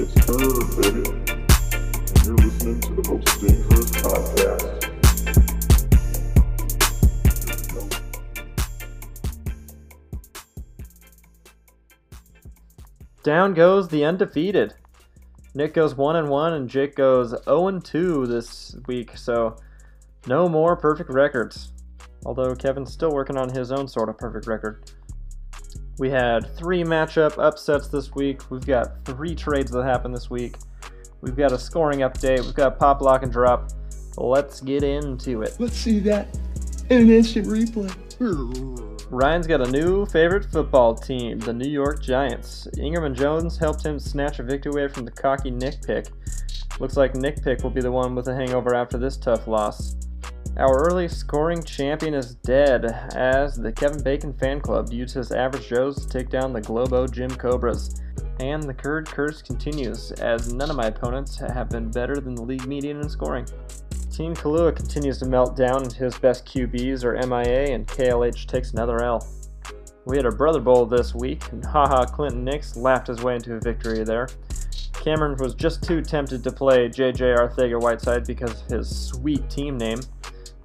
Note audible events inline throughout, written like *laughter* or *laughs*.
It's Curve, baby. And you're listening to the most dangerous podcast. Down goes the undefeated. Nick goes 1 and 1 and Jake goes 0 and 2 this week. So no more perfect records. Although Kevin's still working on his own sort of perfect record. We had three matchup upsets this week. We've got three trades that happened this week. We've got a scoring update. We've got pop, lock, and drop. Let's get into it. Let's see that in an instant replay. Ryan's got a new favorite football team, the New York Giants. Ingram and Jones helped him snatch a victory away from the cocky Nick Pick. Looks like Nick Pick will be the one with a hangover after this tough loss. Our early scoring champion is dead, as the Kevin Bacon fan club used his average Joes to take down the Globo Gym Cobras. And the Curd curse continues, as none of my opponents have been better than the league median in scoring. Team Kalua continues to melt down, and his best QBs are MIA, and KLH takes another L. We had a Brother Bowl this week, and haha Clinton Nix laughed his way into a victory there. Cameron was just too tempted to play JJ Arcega-Whiteside because of his sweet team name.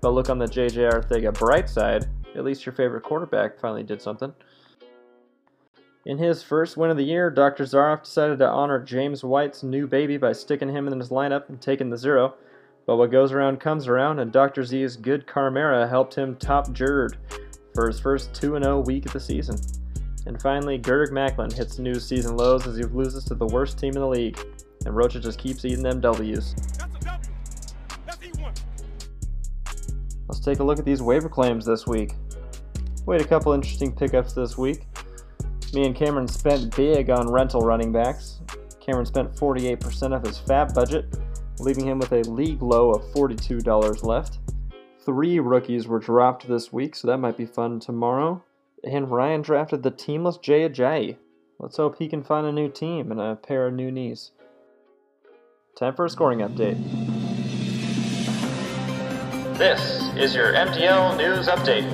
But look on the JJ Arcega bright side, at least your favorite quarterback finally did something. In his first win of the year, Dr. Zaroff decided to honor James White's new baby by sticking him in his lineup and taking the zero. But what goes around comes around, and Dr. Z's good Kamara helped him top Jerd for his first 2 0 week of the season. And finally, Gerg Macklin hits new season lows as he loses to the worst team in the league, and Rocha just keeps eating them W's. Let's take a look at these waiver claims this week. We had a couple interesting pickups this week. Me and Cameron spent big on rental running backs. Cameron spent 48% of his FAAB budget, leaving him with a league low of $42 left. Three rookies were dropped this week, so that might be fun tomorrow. And Ryan drafted the teamless Jay Ajayi. Let's hope he can find a new team and a pair of new knees. Time for a scoring update. This is your MDL News Update,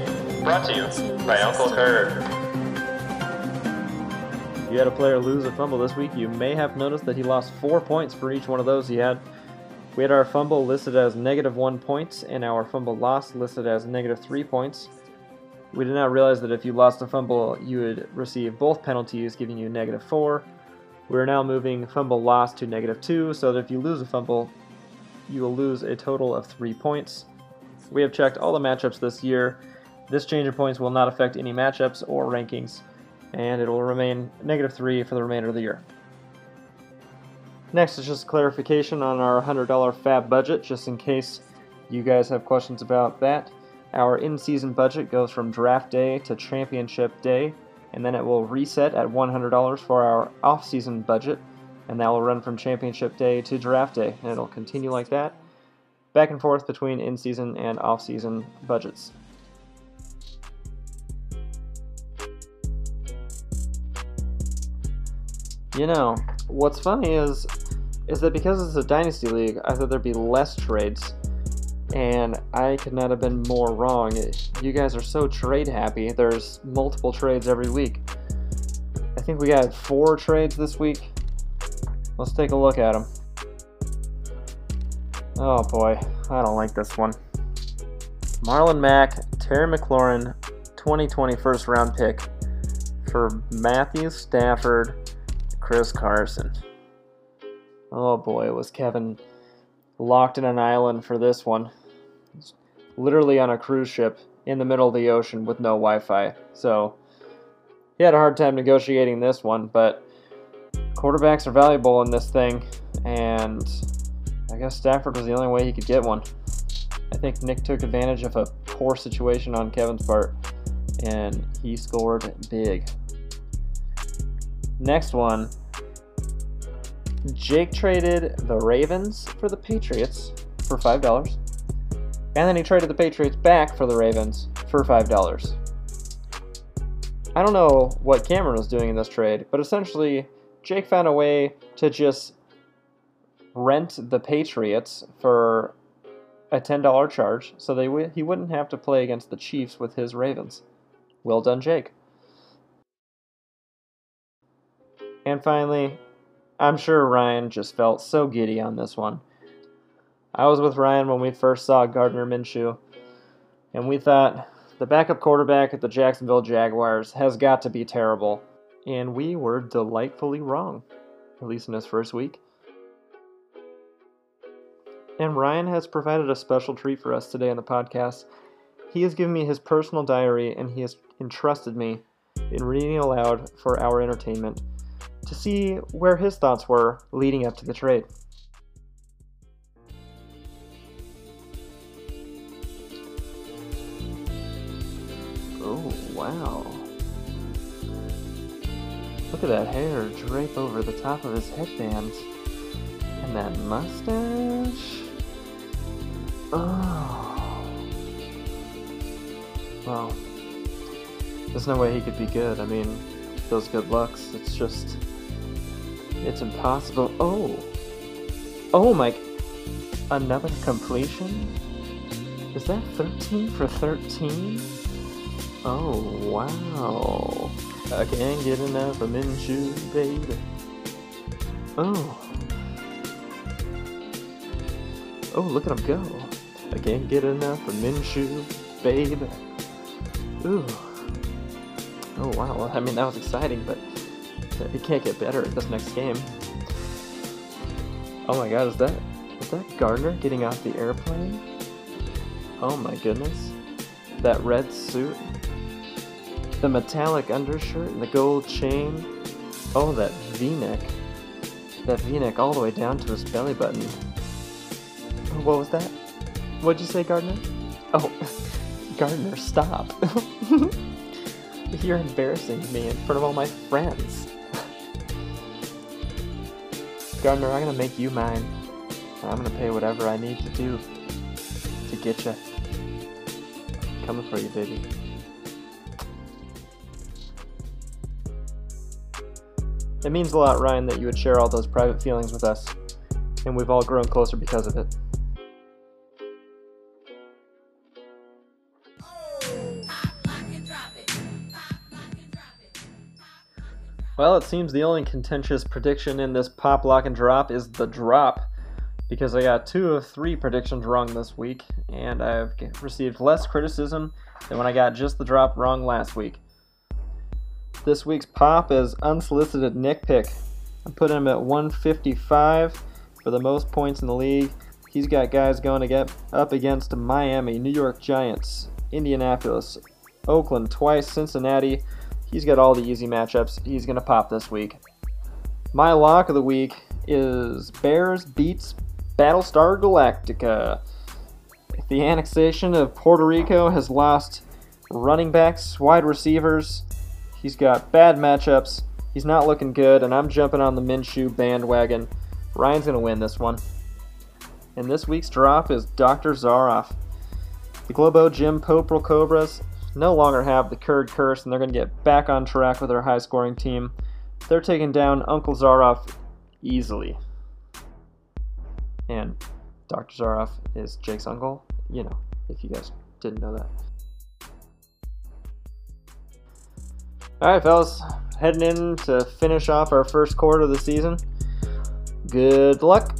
brought to you by Uncle. If you had a player lose a fumble this week, you may have noticed that he lost four points for each one of those he had. We had our fumble listed as negative one points and our fumble loss listed as negative three points. We did not realize that if you lost a fumble, you would receive both penalties, giving you negative four. We are now moving fumble loss to negative two, so that if you lose a fumble, you will lose a total of three points. We have checked all the matchups this year. This change in points will not affect any matchups or rankings, and it will remain negative three for the remainder of the year. Next is just clarification on our $100 FAAB budget, just in case you guys have questions about that. Our in season budget goes from draft day to championship day, and then it will reset at $100 for our off season budget, and that will run from championship day to draft day, and it'll continue like that, back and forth between in season and off season budgets. You know, what's funny is is that because it's a dynasty league, I thought there'd be less trades. And I could not have been more wrong. You guys are so trade happy. There's multiple trades every week. I think we got four trades this week. Let's take a look at them. Oh boy, I don't like this one. Marlon Mack, Terry McLaurin, 2020 first round pick for Matthew Stafford, Chris Carson. Oh boy, was Kevin locked in an island for this one. Literally on a cruise ship in the middle of the ocean with no Wi Fi. So he had a hard time negotiating this one, but quarterbacks are valuable in this thing, and I guess Stafford was the only way he could get one. I think Nick took advantage of a poor situation on Kevin's part, and he scored big. Next one Jake traded the Ravens for the Patriots for $5. And then he traded the Patriots back for the Ravens for $5. I don't know what Cameron was doing in this trade, but essentially, Jake found a way to just rent the Patriots for a $10 charge so they w- he wouldn't have to play against the Chiefs with his Ravens. Well done, Jake. And finally, I'm sure Ryan just felt so giddy on this one. I was with Ryan when we first saw Gardner Minshew, and we thought the backup quarterback at the Jacksonville Jaguars has got to be terrible. And we were delightfully wrong, at least in his first week. And Ryan has provided a special treat for us today on the podcast. He has given me his personal diary and he has entrusted me in reading aloud for our entertainment to see where his thoughts were leading up to the trade. Oh, wow. Look at that hair drape over the top of his headband. And that mustache. Oh. Well, there's no way he could be good. I mean, those good looks, it's just. It's impossible. Oh! Oh my. Another completion? Is that 13 for 13? Oh, wow. I can't get enough of Minshew, baby. Oh. Oh, look at him go. I can't get enough of Minshew, babe. Ooh. Oh, wow. I mean, that was exciting, but it can't get better at this next game. Oh my god, is that is that Gardner getting off the airplane? Oh my goodness. That red suit. The metallic undershirt and the gold chain. Oh, that v-neck. That v-neck all the way down to his belly button. What was that? What'd you say, Gardner? Oh, *laughs* Gardner, stop. *laughs* You're embarrassing me in front of all my friends. *laughs* Gardner, I'm gonna make you mine. I'm gonna pay whatever I need to do to get you. Coming for you, baby. It means a lot, Ryan, that you would share all those private feelings with us, and we've all grown closer because of it. Well, it seems the only contentious prediction in this pop, lock, and drop is the drop, because I got two of three predictions wrong this week, and I've received less criticism than when I got just the drop wrong last week. This week's pop is unsolicited Nick pick. I'm putting him at 155 for the most points in the league. He's got guys going to get up against Miami, New York Giants, Indianapolis, Oakland twice, Cincinnati. He's got all the easy matchups. He's going to pop this week. My lock of the week is Bears beats Battlestar Galactica. The annexation of Puerto Rico has lost running backs, wide receivers. He's got bad matchups. He's not looking good, and I'm jumping on the Minshew bandwagon. Ryan's going to win this one. And this week's drop is Dr. Zaroff. The Globo Gym Purple Cobras no longer have the Kurd curse, and they're going to get back on track with their high scoring team. They're taking down Uncle Zaroff easily. And Dr. Zaroff is Jake's uncle, you know, if you guys didn't know that. Alright, fellas, heading in to finish off our first quarter of the season. Good luck.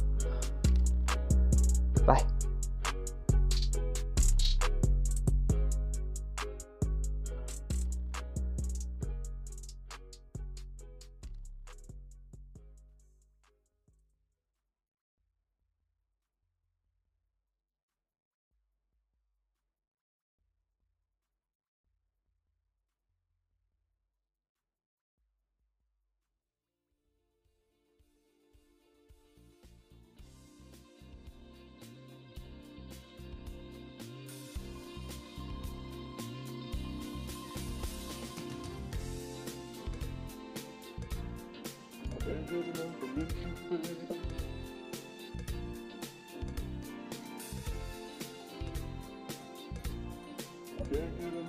Mm-hmm. Minshew, baby. I can't get